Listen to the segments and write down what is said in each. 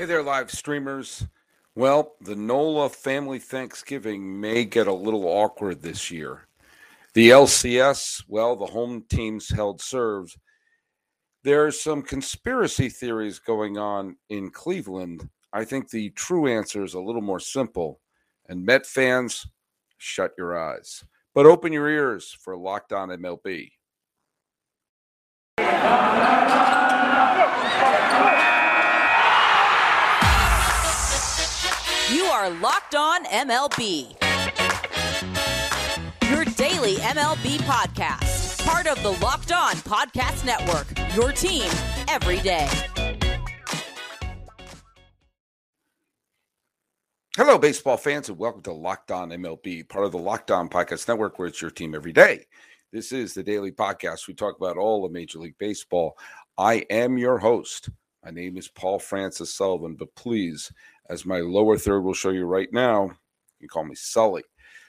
Hey there, live streamers. Well, the NOLA family Thanksgiving may get a little awkward this year. The LCS, well, the home teams held served. are some conspiracy theories going on in Cleveland. I think the true answer is a little more simple. And Met fans, shut your eyes, but open your ears for Locked On MLB. Are Locked On MLB. Your daily MLB podcast. Part of the Locked On Podcast Network. Your team every day. Hello, baseball fans, and welcome to Locked On MLB, part of the Locked On Podcast Network, where it's your team every day. This is the daily podcast. We talk about all of Major League Baseball. I am your host. My name is Paul Francis Sullivan, but please as my lower third will show you right now. You can call me Sully.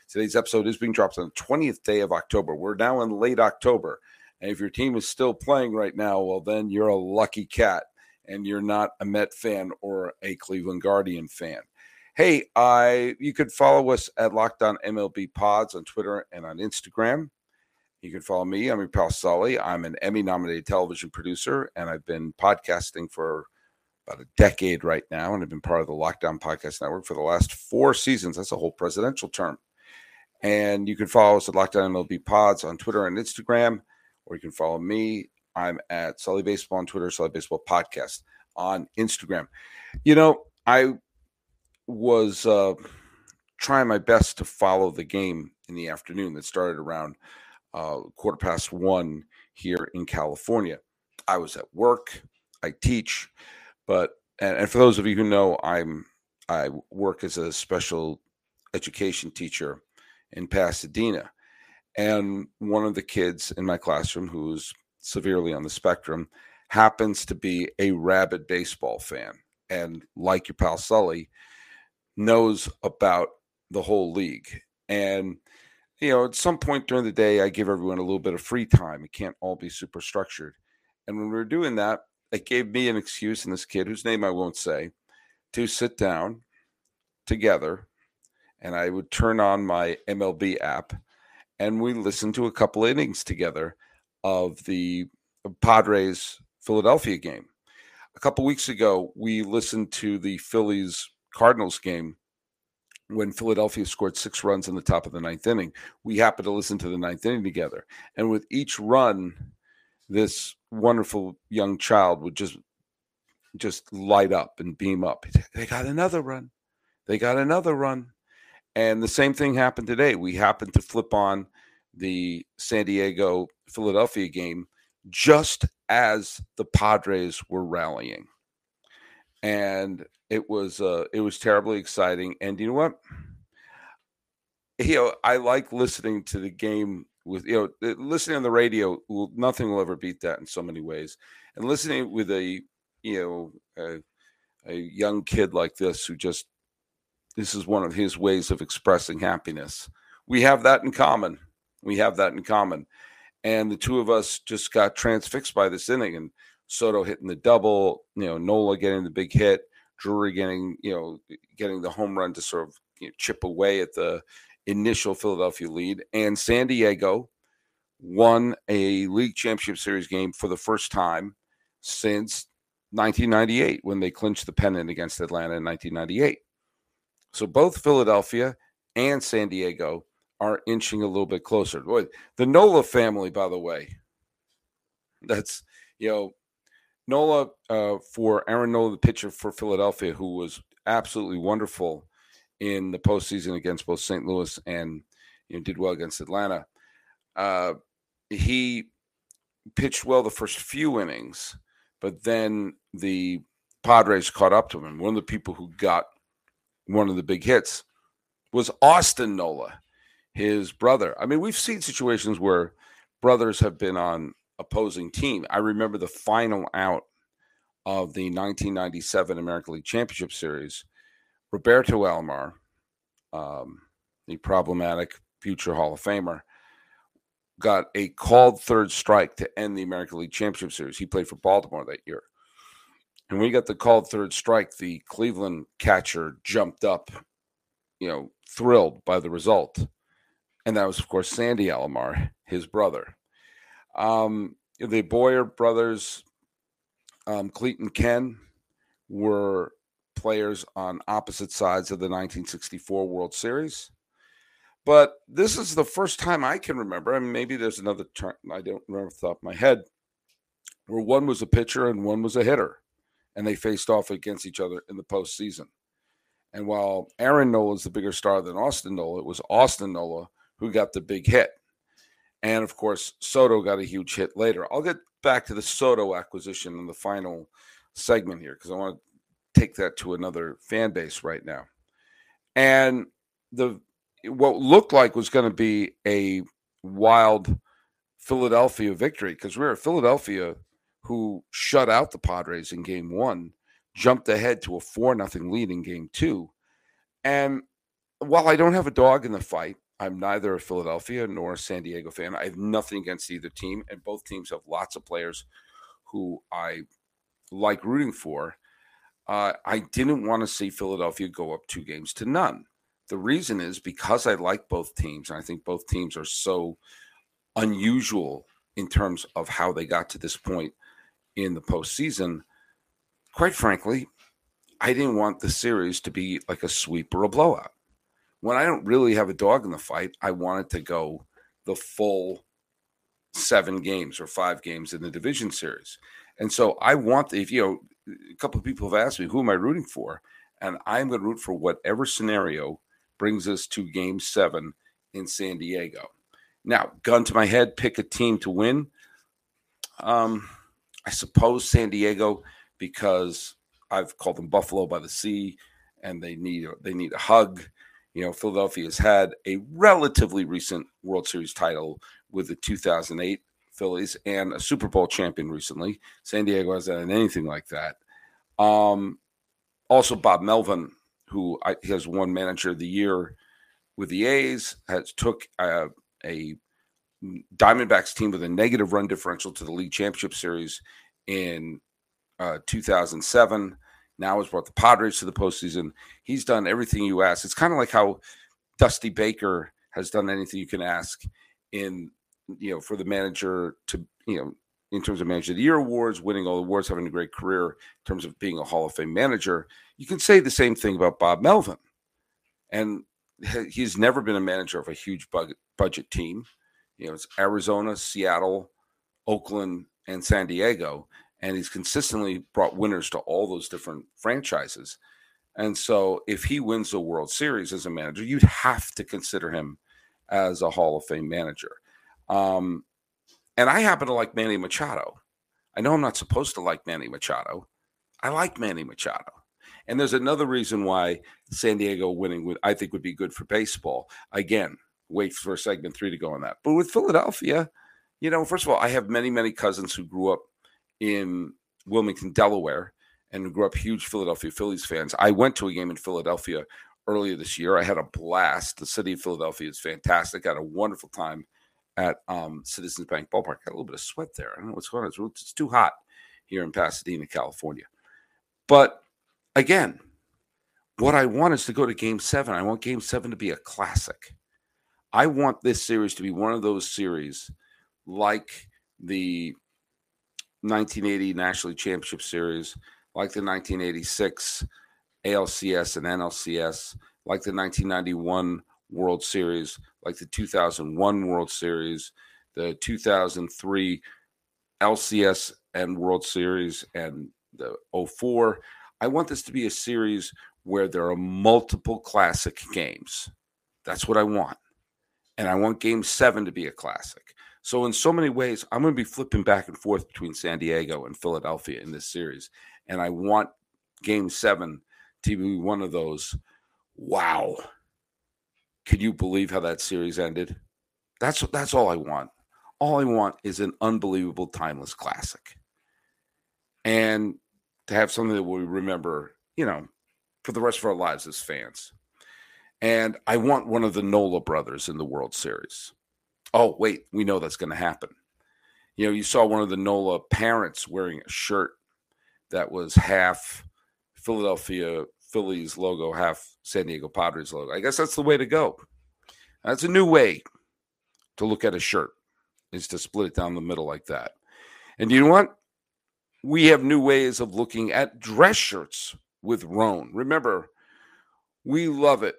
Today's episode is being dropped on the 20th day of October. We're now in late October. And if your team is still playing right now, well, then you're a lucky cat and you're not a Met fan or a Cleveland Guardian fan. Hey, I you could follow us at Locked On MLB Pods on Twitter and on Instagram. You can follow me. I'm your pal Sully. I'm an Emmy nominated television producer, and I've been podcasting for about a decade right now and I've been part of the Locked On Podcast Network for the last four seasons. That's a whole presidential term. And you can follow us at Locked On MLB Pods on Twitter and Instagram, or you can follow me. I'm at Sully Baseball on Twitter, Sully Baseball Podcast on Instagram. You know, I was uh, trying my best to follow the game in the afternoon that started around uh, quarter past one here in California. I was at work, I teach, but and, and for those of you who know, I'm I work as a special education teacher in Pasadena. And one of the kids in my classroom who's severely on the spectrum happens to be a rabid baseball fan. And like your pal Sully, knows about the whole league. And, you know, at some point during the day, I give everyone a little bit of free time. It can't all be super structured. And when we were doing that, it gave me an excuse and this kid, whose name I won't say, to sit down together. And I would turn on my MLB app and we listened to a couple innings together of the Padres Philadelphia game. A couple weeks ago, we listened to the Phillies Cardinals game when Philadelphia scored six runs in the top of the ninth inning. We happened to listen to the ninth inning together. And with each run, this wonderful young child would just just light up and beam up. They got another run. They got another run. And the same thing happened today. We happened to flip on the San Diego Philadelphia game just as the Padres were rallying. And it was uh it was terribly exciting. And you know what? You know, I like listening to the game with you know listening on the radio will nothing will ever beat that in so many ways and listening with a you know a, a young kid like this who just this is one of his ways of expressing happiness we have that in common we have that in common and the two of us just got transfixed by this inning and soto hitting the double you know nola getting the big hit drury getting you know getting the home run to sort of you know, chip away at the initial Philadelphia lead, and San Diego won a league championship series game for the first time since 1998 when they clinched the pennant against Atlanta in 1998. So both Philadelphia and San Diego are inching a little bit closer. The Nola family, by the way, that's you know Nola uh, for Aaron Nola, the pitcher for Philadelphia, who was absolutely wonderful in the postseason against both St. Louis and you know, did well against Atlanta. Uh, he pitched well the first few innings, but then the Padres caught up to him. One of the people who got one of the big hits was Austin Nola, his brother. I mean, we've seen situations where brothers have been on opposing team. I remember the final out of the 1997 American League Championship Series Roberto Alomar, um, the problematic future Hall of Famer, got a called third strike to end the American League Championship Series. He played for Baltimore that year. And when he got the called third strike, the Cleveland catcher jumped up, you know, thrilled by the result. And that was, of course, Sandy Alomar, his brother. Um, the Boyer brothers, um, Clete and Ken, were players on opposite sides of the 1964 World Series. But this is the first time I can remember. I mean, maybe there's another term I don't remember off the top of my head, where one was a pitcher and one was a hitter, and they faced off against each other in the postseason. And while Aaron Nola is the bigger star than Austin Nola, it was Austin Nola who got the big hit. And of course, Soto got a huge hit later. I'll get back to the Soto acquisition in the final segment here because I want to take that to another fan base right now. And the what looked like was going to be a wild Philadelphia victory because we are Philadelphia who shut out the Padres in game one, jumped ahead to a 4 nothing lead in game two. And while I don't have a dog in the fight, I'm neither a Philadelphia nor a San Diego fan. I have nothing against either team, and both teams have lots of players who I like rooting for. Uh, I didn't want to see Philadelphia go up two games to none. The reason is because I like both teams, and I think both teams are so unusual in terms of how they got to this point in the postseason. Quite frankly, I didn't want the series to be like a sweep or a blowout when I don't really have a dog in the fight, I want it to go the full seven games or five games in the division series. And so I want, if you know, a couple of people have asked me, who am I rooting for? And I'm going to root for whatever scenario brings us to game seven in San Diego. Now, gun to my head, pick a team to win. Um, I suppose San Diego because I've called them Buffalo by the Sea, and they need they need a hug. You know, Philadelphia has had a relatively recent World Series title with the 2008 Phillies and a Super Bowl champion recently. San Diego hasn't had anything like that. Um, also, Bob Melvin, who I, has won Manager of the Year with the A's, has took uh, a Diamondbacks team with a negative run differential to the league championship series in uh, 2007 now has brought the Padres to the postseason. He's done everything you ask. It's kind of like how Dusty Baker has done anything you can ask in you know for the manager to you know in terms of manager of the year awards, winning all the awards, having a great career in terms of being a Hall of Fame manager. You can say the same thing about Bob Melvin, and he's never been a manager of a huge budget team. You know, it's Arizona, Seattle, Oakland, and San Diego and he's consistently brought winners to all those different franchises. And so, if he wins the World Series as a manager, you'd have to consider him as a Hall of Fame manager. Um, and I happen to like Manny Machado. I know I'm not supposed to like Manny Machado. I like Manny Machado. And there's another reason why San Diego winning would I think would be good for baseball. Again, wait for segment three to go on that. But with Philadelphia, you know, first of all, I have many, many cousins who grew up in Wilmington, Delaware, and grew up huge Philadelphia Phillies fans. I went to a game in Philadelphia earlier this year. I had a blast. The city of Philadelphia is fantastic. I had a wonderful time at um, Citizens Bank Ballpark. Got a little bit of sweat there. I don't know what's going on. It's too hot here in Pasadena, California. But again, what I want is to go to game seven. I want game seven to be a classic. I want this series to be one of those series like the 1980 National Championship Series, like the 1986 ALCS and NLCS, like the 1991 World Series, like the 2001 World Series, the 2003 LCS and World Series, and the 04. I want this to be a series where there are multiple classic games. That's what I want. And I want game seven to be a classic. So, in so many ways, I'm going to be flipping back and forth between San Diego and Philadelphia in this series. And I want game seven to be one of those. Wow. Can you believe how that series ended? That's that's all I want. All I want is an unbelievable timeless classic. And to have something that we remember, you know, for the rest of our lives as fans. And I want one of the Nola brothers in the World Series oh, wait, we know that's going to happen. You know, you saw one of the NOLA parents wearing a shirt that was half Philadelphia Phillies logo, half San Diego Padres logo. I guess that's the way to go. That's a new way to look at a shirt is to split it down the middle like that. And you know what? We have new ways of looking at dress shirts with Rhone. Remember, we love it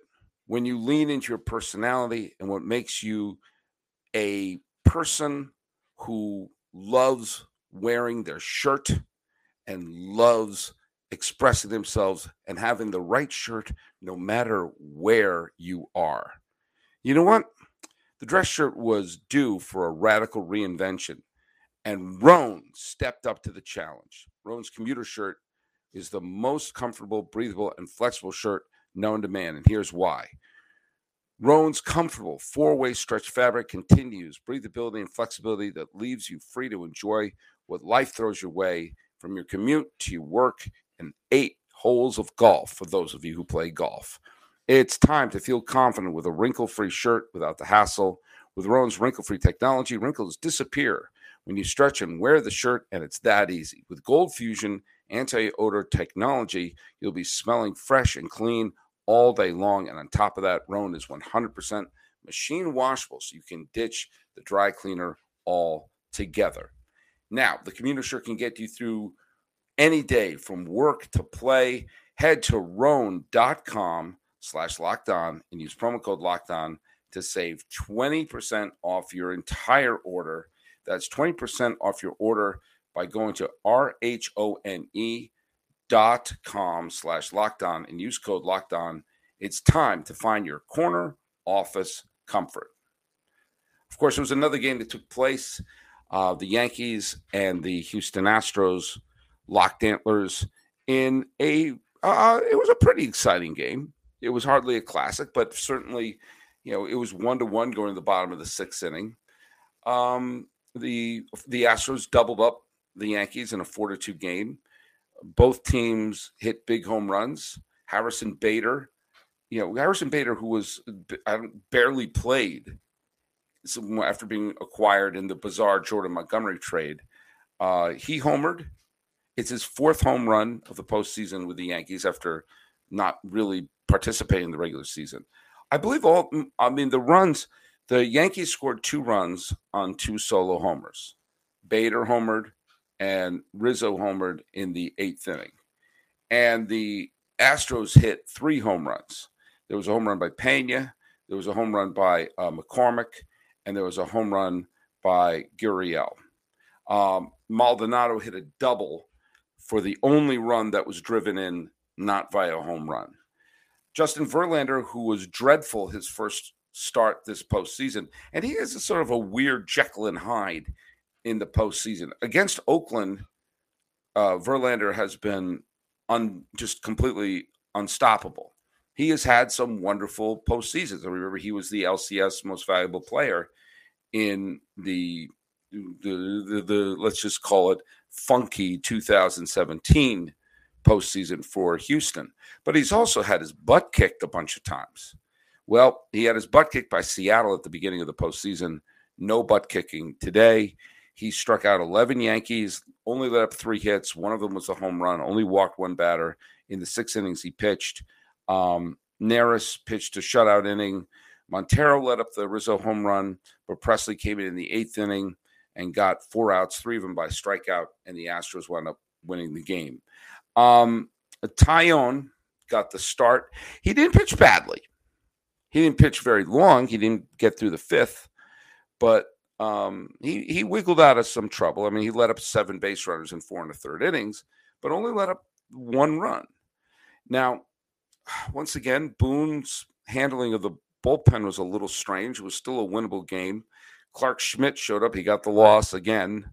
when you lean into your personality and what makes you a person who loves wearing their shirt and loves expressing themselves and having the right shirt no matter where you are. You know what? The dress shirt was due for a radical reinvention, and Rhone stepped up to the challenge. Rhone's commuter shirt is the most comfortable, breathable, and flexible shirt known to man, and here's why. Rhone's comfortable four way stretch fabric continues breathability and flexibility that leaves you free to enjoy what life throws your way from your commute to your work and eight holes of golf for those of you who play golf. It's time to feel confident with a wrinkle free shirt without the hassle. With Rhone's wrinkle free technology, wrinkles disappear when you stretch and wear the shirt, and it's that easy. With Gold Fusion anti odor technology, you'll be smelling fresh and clean all day long. And on top of that, Rhone is 100% machine washable, so you can ditch the dry cleaner all together. Now, the commuter shirt can get you through any day from work to play. Head to rhone.com slash locked on and use promo code locked on to save 20% off your entire order. That's 20% off your order by going to R-H-O-N-E dot com slash locked on and use code locked on. It's time to find your corner office comfort. Of course, there was another game that took place. Uh, the Yankees and the Houston Astros locked antlers in a uh, it was a pretty exciting game. It was hardly a classic, but certainly, you know, it was one to one going to the bottom of the sixth inning. Um, the the Astros doubled up the Yankees in a four to two game. Both teams hit big home runs. Harrison Bader, you know, Harrison Bader, who was barely played after being acquired in the bizarre Jordan Montgomery trade, uh, he homered. It's his fourth home run of the postseason with the Yankees after not really participating in the regular season. I believe all, I mean, the runs, the Yankees scored two runs on two solo homers. Bader homered and Rizzo homered in the eighth inning. And the Astros hit three home runs. There was a home run by Pena, there was a home run by uh, McCormick, and there was a home run by Gurriel. Um, Maldonado hit a double for the only run that was driven in not via home run. Justin Verlander, who was dreadful his first start this postseason, and he is a sort of a weird Jekyll and Hyde in the postseason against Oakland. Uh, Verlander has been un, just completely unstoppable. He has had some wonderful postseasons. I remember he was the LCS most valuable player in the the, the, the let's just call it funky 2017 postseason for Houston, but he's also had his butt kicked a bunch of times. Well, he had his butt kicked by Seattle at the beginning of the postseason. No butt kicking today. He struck out 11 Yankees, only let up three hits. One of them was a home run, only walked one batter. In the six innings he pitched, um, Neris pitched a shutout inning. Montero let up the Rizzo home run, but Pressly came in in the eighth inning and got four outs, three of them by strikeout, and the Astros wound up winning the game. Um, Taillon got the start. He didn't pitch badly. He didn't pitch very long. He didn't get through the fifth, but um, he he wiggled out of some trouble. I mean, he let up seven base runners in four and a third innings, but only let up one run. Now, once again, Boone's handling of the bullpen was a little strange. It was still a winnable game. Clarke Schmidt showed up. He got the loss again.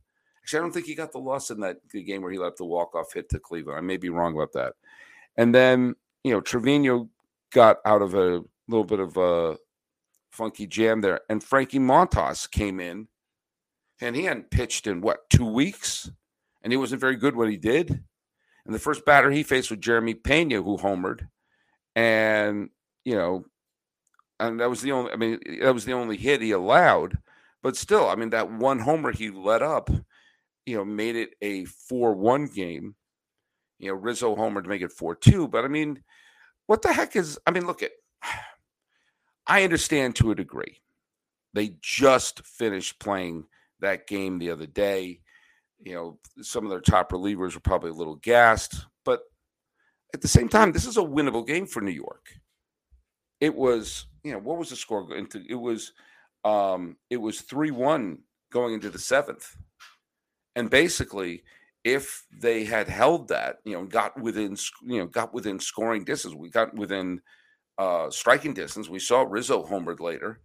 Actually, I don't think he got the loss in that game where he left the walk off hit to Cleveland. I may be wrong about that. And then you know Trevino got out of a little bit of a funky jam there, and Frankie Montas came in, and he hadn't pitched in what two weeks, and he wasn't very good what he did. And the first batter he faced was Jeremy Pena, who homered, and you know, and that was the only. I mean, that was the only hit he allowed. But still, I mean, that one homer he let up, you know, made it a 4 1 game. You know, Rizzo homer to make it 4 2. But I mean, what the heck is, I mean, look at, I understand to a degree. They just finished playing that game the other day. You know, some of their top relievers were probably a little gassed, but at the same time, this is a winnable game for New York. It was, you know, what was the score? It was, um, it was three one going into the seventh, and basically, if they had held that, you know, got within, you know, got within scoring distance, we got within uh, striking distance. We saw Rizzo homered later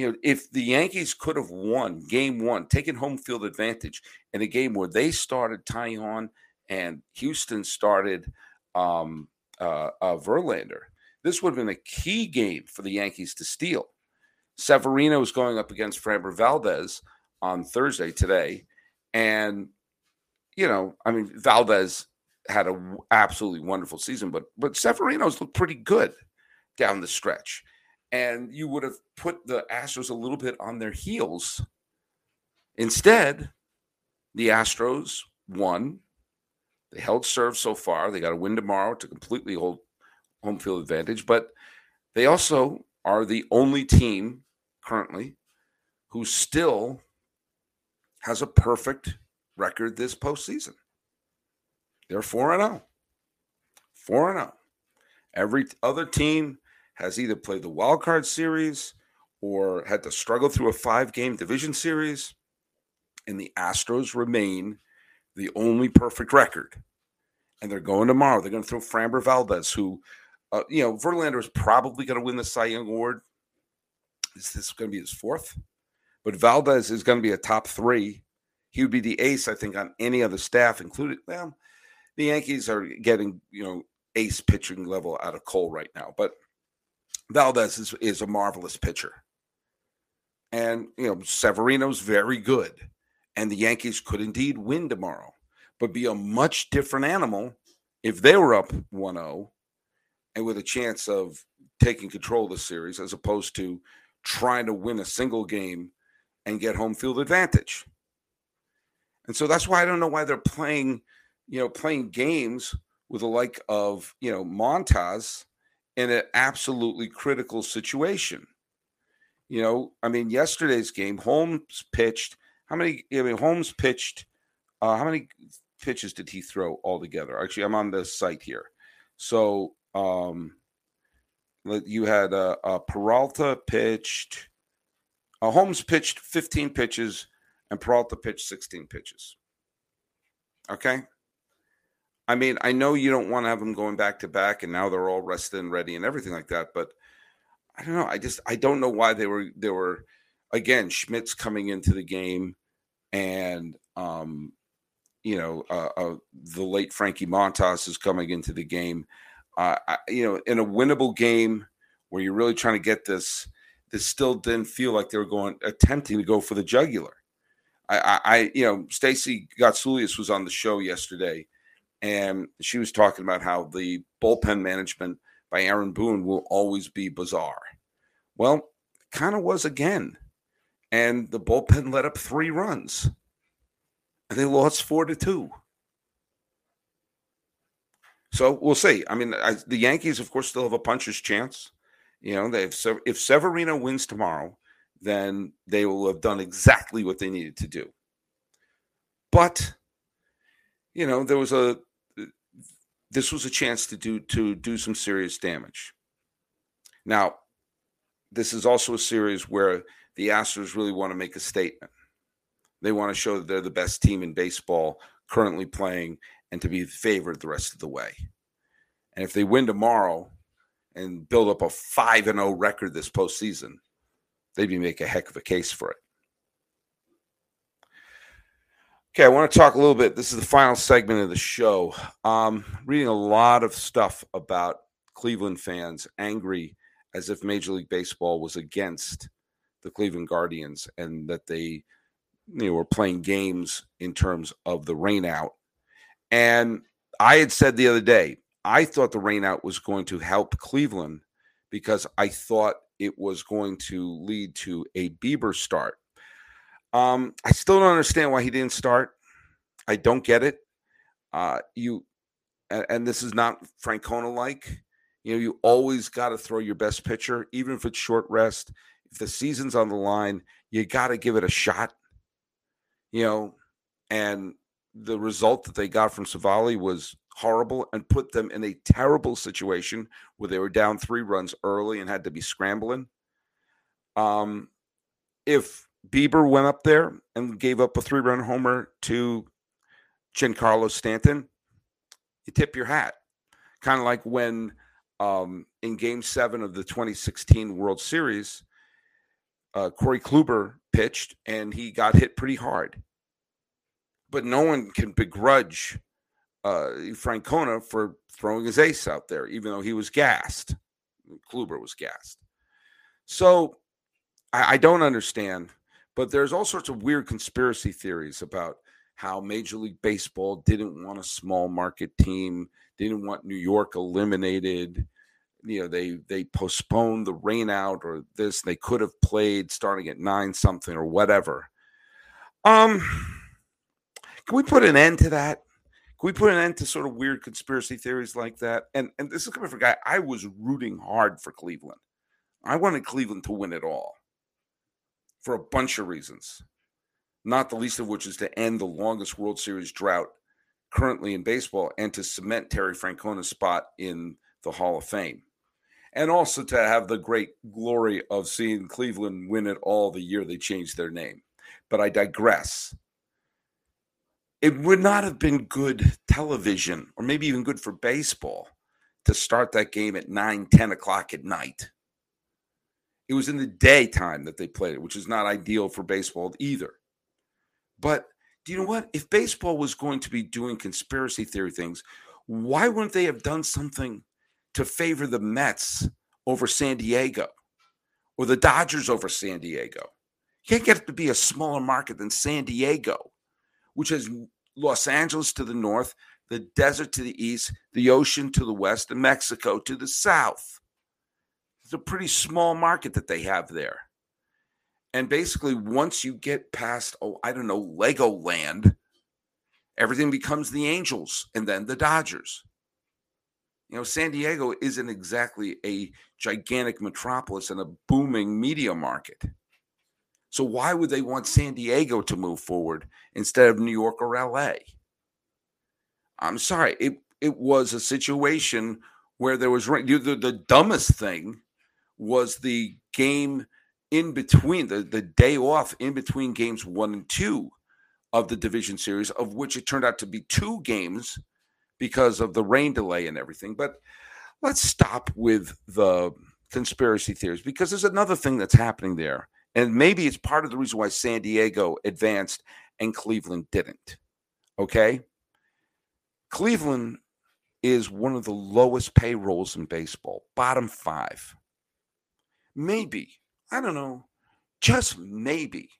you know, if the Yankees could have won game one, taken home field advantage in a game where they started Taillon and Houston started um, uh, uh, Verlander, this would have been a key game for the Yankees to steal. Severino is going up against Framber Valdez on Thursday today. And, you know, I mean, Valdez had an absolutely wonderful season, but but Severino's looked pretty good down the stretch and you would have put the Astros a little bit on their heels. Instead, the Astros won. They held serve so far. They got a win tomorrow to completely hold home field advantage, but they also are the only team currently who still has a perfect record this postseason. They're 4 0. 4 0. Every other team has either played the wild card series or had to struggle through a five game division series. And the Astros remain the only perfect record. And they're going tomorrow. They're going to throw Framber Valdez, who, uh, you know, Verlander is probably going to win the Cy Young Award. Is this going to be his fourth? But Valdez is going to be a top three. He would be the ace, I think, on any other staff, including well, the Yankees are getting, you know, ace pitching level out of Cole right now. But Valdez is, is a marvelous pitcher. And, you know, Severino's very good. And the Yankees could indeed win tomorrow, but be a much different animal if they were up 1 0 and with a chance of taking control of the series as opposed to trying to win a single game and get home field advantage. And so that's why I don't know why they're playing, you know, playing games with the like of, you know, Montas in an absolutely critical situation. You know, I mean, yesterday's game, Holmes pitched. How many? I mean, Holmes pitched. Uh, how many pitches did he throw altogether? Actually, I'm on the site here. So, um, you had uh, uh, Peralta pitched. Uh, Holmes pitched 15 pitches, and Peralta pitched 16 pitches. Okay, I mean, I know you don't want to have them going back to back, and now they're all rested and ready and everything like that. But I don't know. I just I don't know why they were they were again Schmidt's coming into the game, and um, you know uh, uh, the late Frankie Montas is coming into the game. Uh, I, you know, in a winnable game where you're really trying to get this, this still didn't feel like they were going attempting to go for the jugular. I, I, you know, Stacey Gotsulias was on the show yesterday and she was talking about how the bullpen management by Aaron Boone will always be bizarre. Well, kind of was again. And the bullpen let up three runs. And they lost four to two. So we'll see. I mean, I, the Yankees, of course, still have a puncher's chance. You know, they have, if Severino wins tomorrow, then they will have done exactly what they needed to do. But you know, there was a this was a chance to do to do some serious damage. Now, this is also a series where the Astros really want to make a statement. They want to show that they're the best team in baseball currently playing and to be favored the rest of the way. And if they win tomorrow and build up a 5 and 0 record this postseason, they'd be make a heck of a case for it. Okay, I want to talk a little bit. This is the final segment of the show. Um, reading a lot of stuff about Cleveland fans angry as if Major League Baseball was against the Cleveland Guardians and that they you know, were playing games in terms of the rainout. And I had said the other day, I thought the rainout was going to help Cleveland because I thought it was going to lead to a Bieber start um, I still don't understand why he didn't start. I don't get it. Uh, you and, and this is not Francona like. You know, you always got to throw your best pitcher, even if it's short rest. If the season's on the line, you got to give it a shot. You know, and the result that they got from Civale was horrible and put them in a terrible situation where they were down three runs early and had to be scrambling. Um, if Bieber went up there and gave up a three run homer to Giancarlo Stanton, you tip your hat. Kind of like when um, in game seven of the 2016 World Series, uh, Corey Kluber pitched and he got hit pretty hard. But no one can begrudge uh, Francona for throwing his ace out there, even though he was gassed. Kluber was gassed. So I, I don't understand, but there's all sorts of weird conspiracy theories about how Major League Baseball didn't want a small market team, didn't want New York eliminated. You know, they they postponed the rainout or this. They could have played starting at nine something or whatever. Um, can we put an end to that? Can we put an end to sort of weird conspiracy theories like that? And and this is coming from a guy I was rooting hard for Cleveland. I wanted Cleveland to win it all for a bunch of reasons, not the least of which is to end the longest World Series drought currently in baseball and to cement Terry Francona's spot in the Hall of Fame. And also to have the great glory of seeing Cleveland win it all the year they changed their name. But I digress. It would not have been good television or maybe even good for baseball to start that game at 9, 10 o'clock at night. It was in the daytime that they played it, which is not ideal for baseball either. But do you know what? If baseball was going to be doing conspiracy theory things, why wouldn't they have done something to favor the Mets over San Diego or the Dodgers over San Diego? You can't get to be a smaller market than San Diego, which has Los Angeles to the north, the desert to the east, the ocean to the west, and Mexico to the south. It's a pretty small market that they have there. And basically, once you get past, oh, I don't know, Legoland, everything becomes the Angels and then the Dodgers. You know, San Diego isn't exactly a gigantic metropolis and a booming media market. So why would they want San Diego to move forward instead of New York or LA? I'm sorry. It it was a situation where there was the, the dumbest thing was the game in between the, the day off in between games one and two of the division series, of which it turned out to be two games because of the rain delay and everything. But let's stop with the conspiracy theories because there's another thing that's happening there. And maybe it's part of the reason why San Diego advanced and Cleveland didn't. Okay. Cleveland is one of the lowest payrolls in baseball, bottom five maybe, I don't know, just maybe,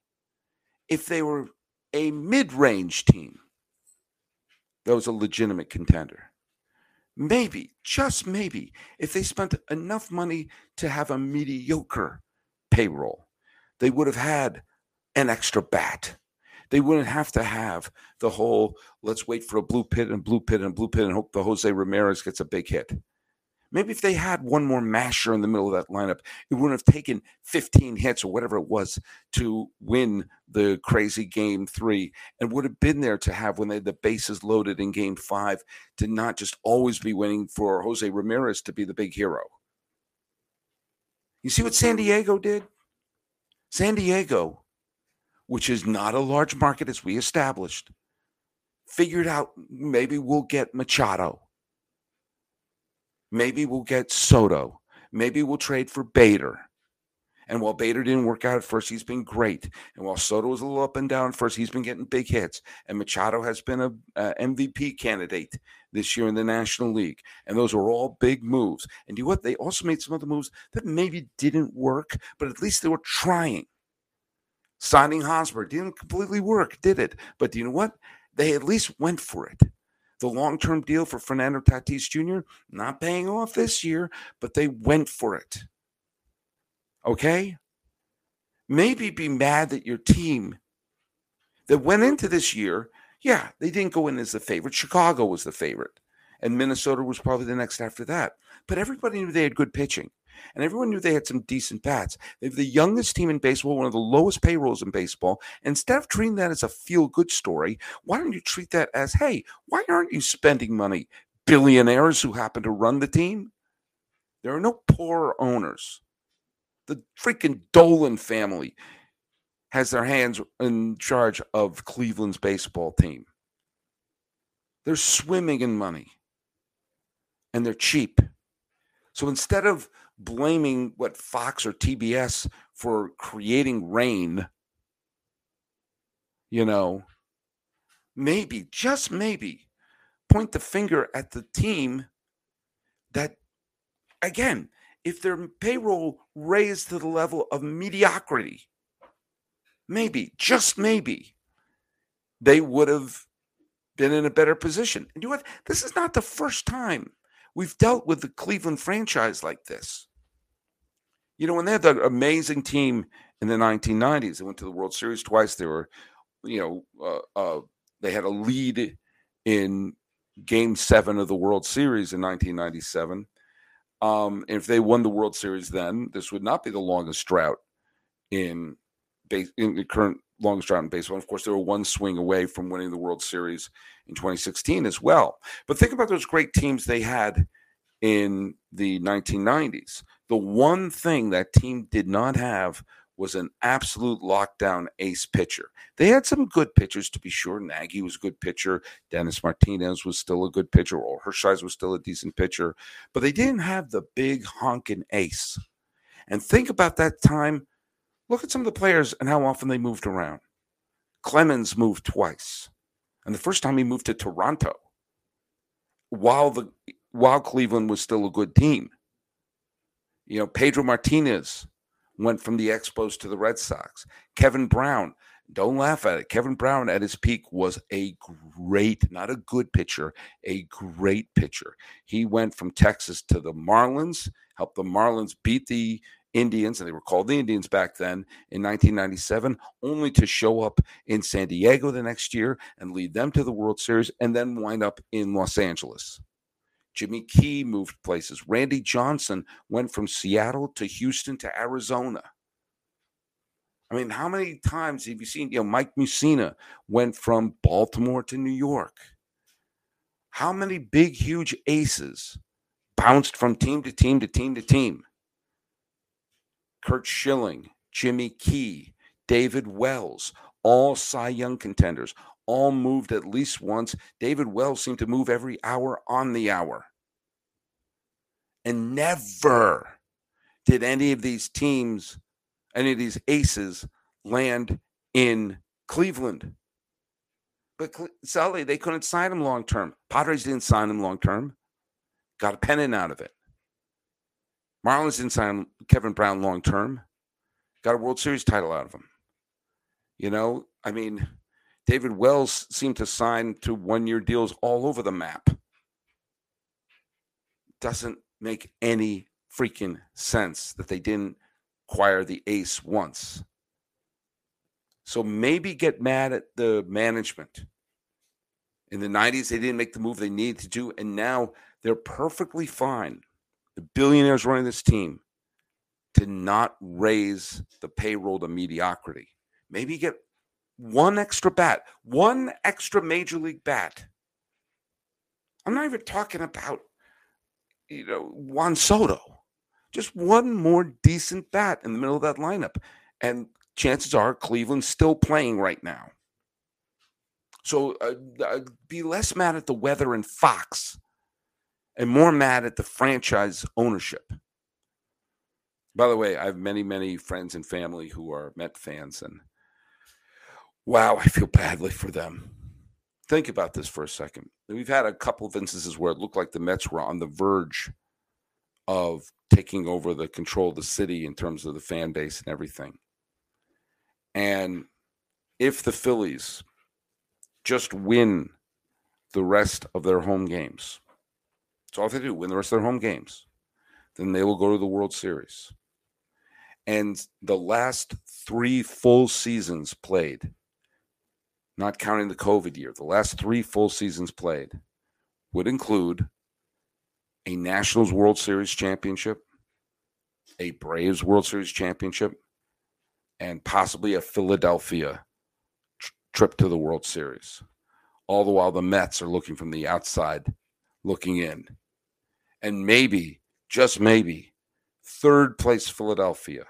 if they were a mid range team that was a legitimate contender, maybe, just maybe, if they spent enough money to have a mediocre payroll, they would have had an extra bat. They wouldn't have to have the whole let's wait for a blue pit and blue pit and blue pit and hope the Jose Ramirez gets a big hit. Maybe if they had one more masher in the middle of that lineup, it wouldn't have taken 15 hits or whatever it was to win the crazy game three and would have been there to have when they had the bases loaded in game five to not just always be winning for Jose Ramirez to be the big hero. You see what San mm-hmm. Diego did? San Diego, which is not a large market as we established, figured out maybe we'll get Machado Maybe we'll get Soto. Maybe we'll trade for Bader. And while Bader didn't work out at first, he's been great. And while Soto was a little up and down at first, he's been getting big hits. And Machado has been a, a MVP candidate this year in the National League. And those were all big moves. And you know what? They also made some other moves that maybe didn't work, but at least they were trying. Signing Hosmer didn't completely work, did it? But do you know what? They at least went for it the long term deal for Fernando Tatis Jr. not paying off this year, but they went for it. Okay? Maybe be mad that your team that went into this year, yeah, they didn't go in as the favorite. Chicago was the favorite. and Minnesota was probably the next after that. But everybody knew they had good pitching, and everyone knew they had some decent bats. They have the youngest team in baseball, one of the lowest payrolls in baseball. Instead of treating that as a feel good story, why don't you treat that as, hey, why aren't you spending money? Billionaires who happen to run the team. There are no poor owners. The freaking Dolan family has their hands in charge of Cleveland's baseball team. They're swimming in money and they're cheap. So instead of blaming what Fox or TBS for creating rain, you know, maybe, just maybe, point the finger at the team that, again, if their payroll raised to the level of mediocrity, maybe, just maybe, they would have been in a better position. And you know what? This is not the first time we've dealt with the Cleveland franchise like this. You know, when they had that amazing team in the 1990s, they went to the World Series twice. They were, you know, uh, uh, they had a lead in Game Seven of the World Series in 1997. Um, if they won the World Series then, this would not be the longest drought in base in the current longest drought in baseball. Of course, they were one swing away from winning the World Series in 2016 as well. But think about those great teams they had in the 1990s. The one thing that team did not have was an absolute lockdown ace pitcher. They had some good pitchers, to be sure. Nagy was a good pitcher. Dennis Martinez was still a good pitcher. Or Hershiser was still a decent pitcher. But they didn't have the big honking ace. And think about that time. Look at some of the players and how often they moved around. Clemens moved twice. And the first time he moved to Toronto while the while Cleveland was still a good team. You know, Pedro Martinez went from the Expos to the Red Sox. Kevin Brown, don't laugh at it. Kevin Brown at his peak was a great, not a good pitcher, a great pitcher. He went from Texas to the Marlins, helped the Marlins beat the Indians, and they were called the Indians back then in 1997, only to show up in San Diego the next year and lead them to the World Series and then wind up in Los Angeles. Jimmy Key moved places. Randy Johnson went from Seattle to Houston to Arizona. I mean, how many times have you seen, you know, Mike Mussina went from Baltimore to New York? How many big, huge aces bounced from team to team to team to team? Curt Schilling, Jimmy Key, David Wells, all Cy Young contenders, all moved at least once. David Wells seemed to move every hour on the hour. And never did any of these teams, any of these aces, land in Cleveland. But Sully, they couldn't sign him long term. Padres didn't sign him long term. Got a pennant out of it. Marlins didn't sign Kevin Brown long term. Got a World Series title out of him. You know, I mean, David Wells seemed to sign to one year deals all over the map. Doesn't make any freaking sense that they didn't acquire the ace once. So maybe get mad at the management. In the 90s, they didn't make the move they needed to do, and now they're perfectly fine the billionaires running this team to not raise the payroll to mediocrity. Maybe get one extra bat, one extra major league bat. I'm not even talking about, you know, Juan Soto. Just one more decent bat in the middle of that lineup. And chances are Cleveland's still playing right now. So uh, be less mad at the weather and Fox and more mad at the franchise ownership. By the way, I have many, many friends and family who are Met fans, and wow, I feel badly for them. Think about this for a second. We've had a couple of instances where it looked like the Mets were on the verge of taking over the control of the city in terms of the fan base and everything. And if the Phillies just win the rest of their home games, that's all they do. Win the rest of their home games. Then they will go to the World Series. And the last three full seasons played, not counting the COVID year, the last three full seasons played would include a Nationals World Series championship, a Braves World Series championship, and possibly a Philadelphia tr- trip to the World Series. All the while, the Mets are looking from the outside, looking in. And maybe, just maybe, third place Philadelphia,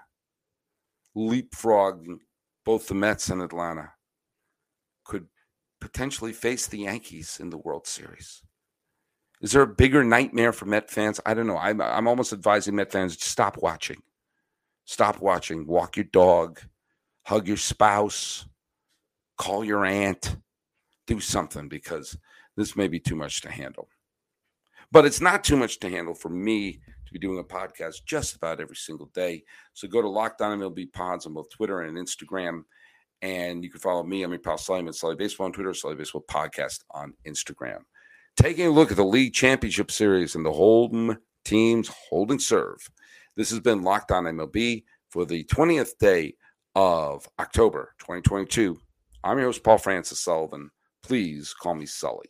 leapfrogging both the Mets and Atlanta, potentially face the Yankees in the World Series. Is there a bigger nightmare for Met fans? I don't know. I'm, I'm almost advising Met fans to stop watching. Stop watching. Walk your dog, hug your spouse, call your aunt, do something because this may be too much to handle. But it's not too much to handle for me to be doing a podcast just about every single day. So go to Locked On MLB Pods on both Twitter and Instagram. And you can follow me, I'm your pal Simon, Sully Baseball on Twitter, Sully Baseball Podcast on Instagram. Taking a look at the League Championship Series and the home teams holding serve. This has been Locked On MLB for the 20th day of October 2022. I'm your host, Paul Francis Sullivan. Please call me Sully.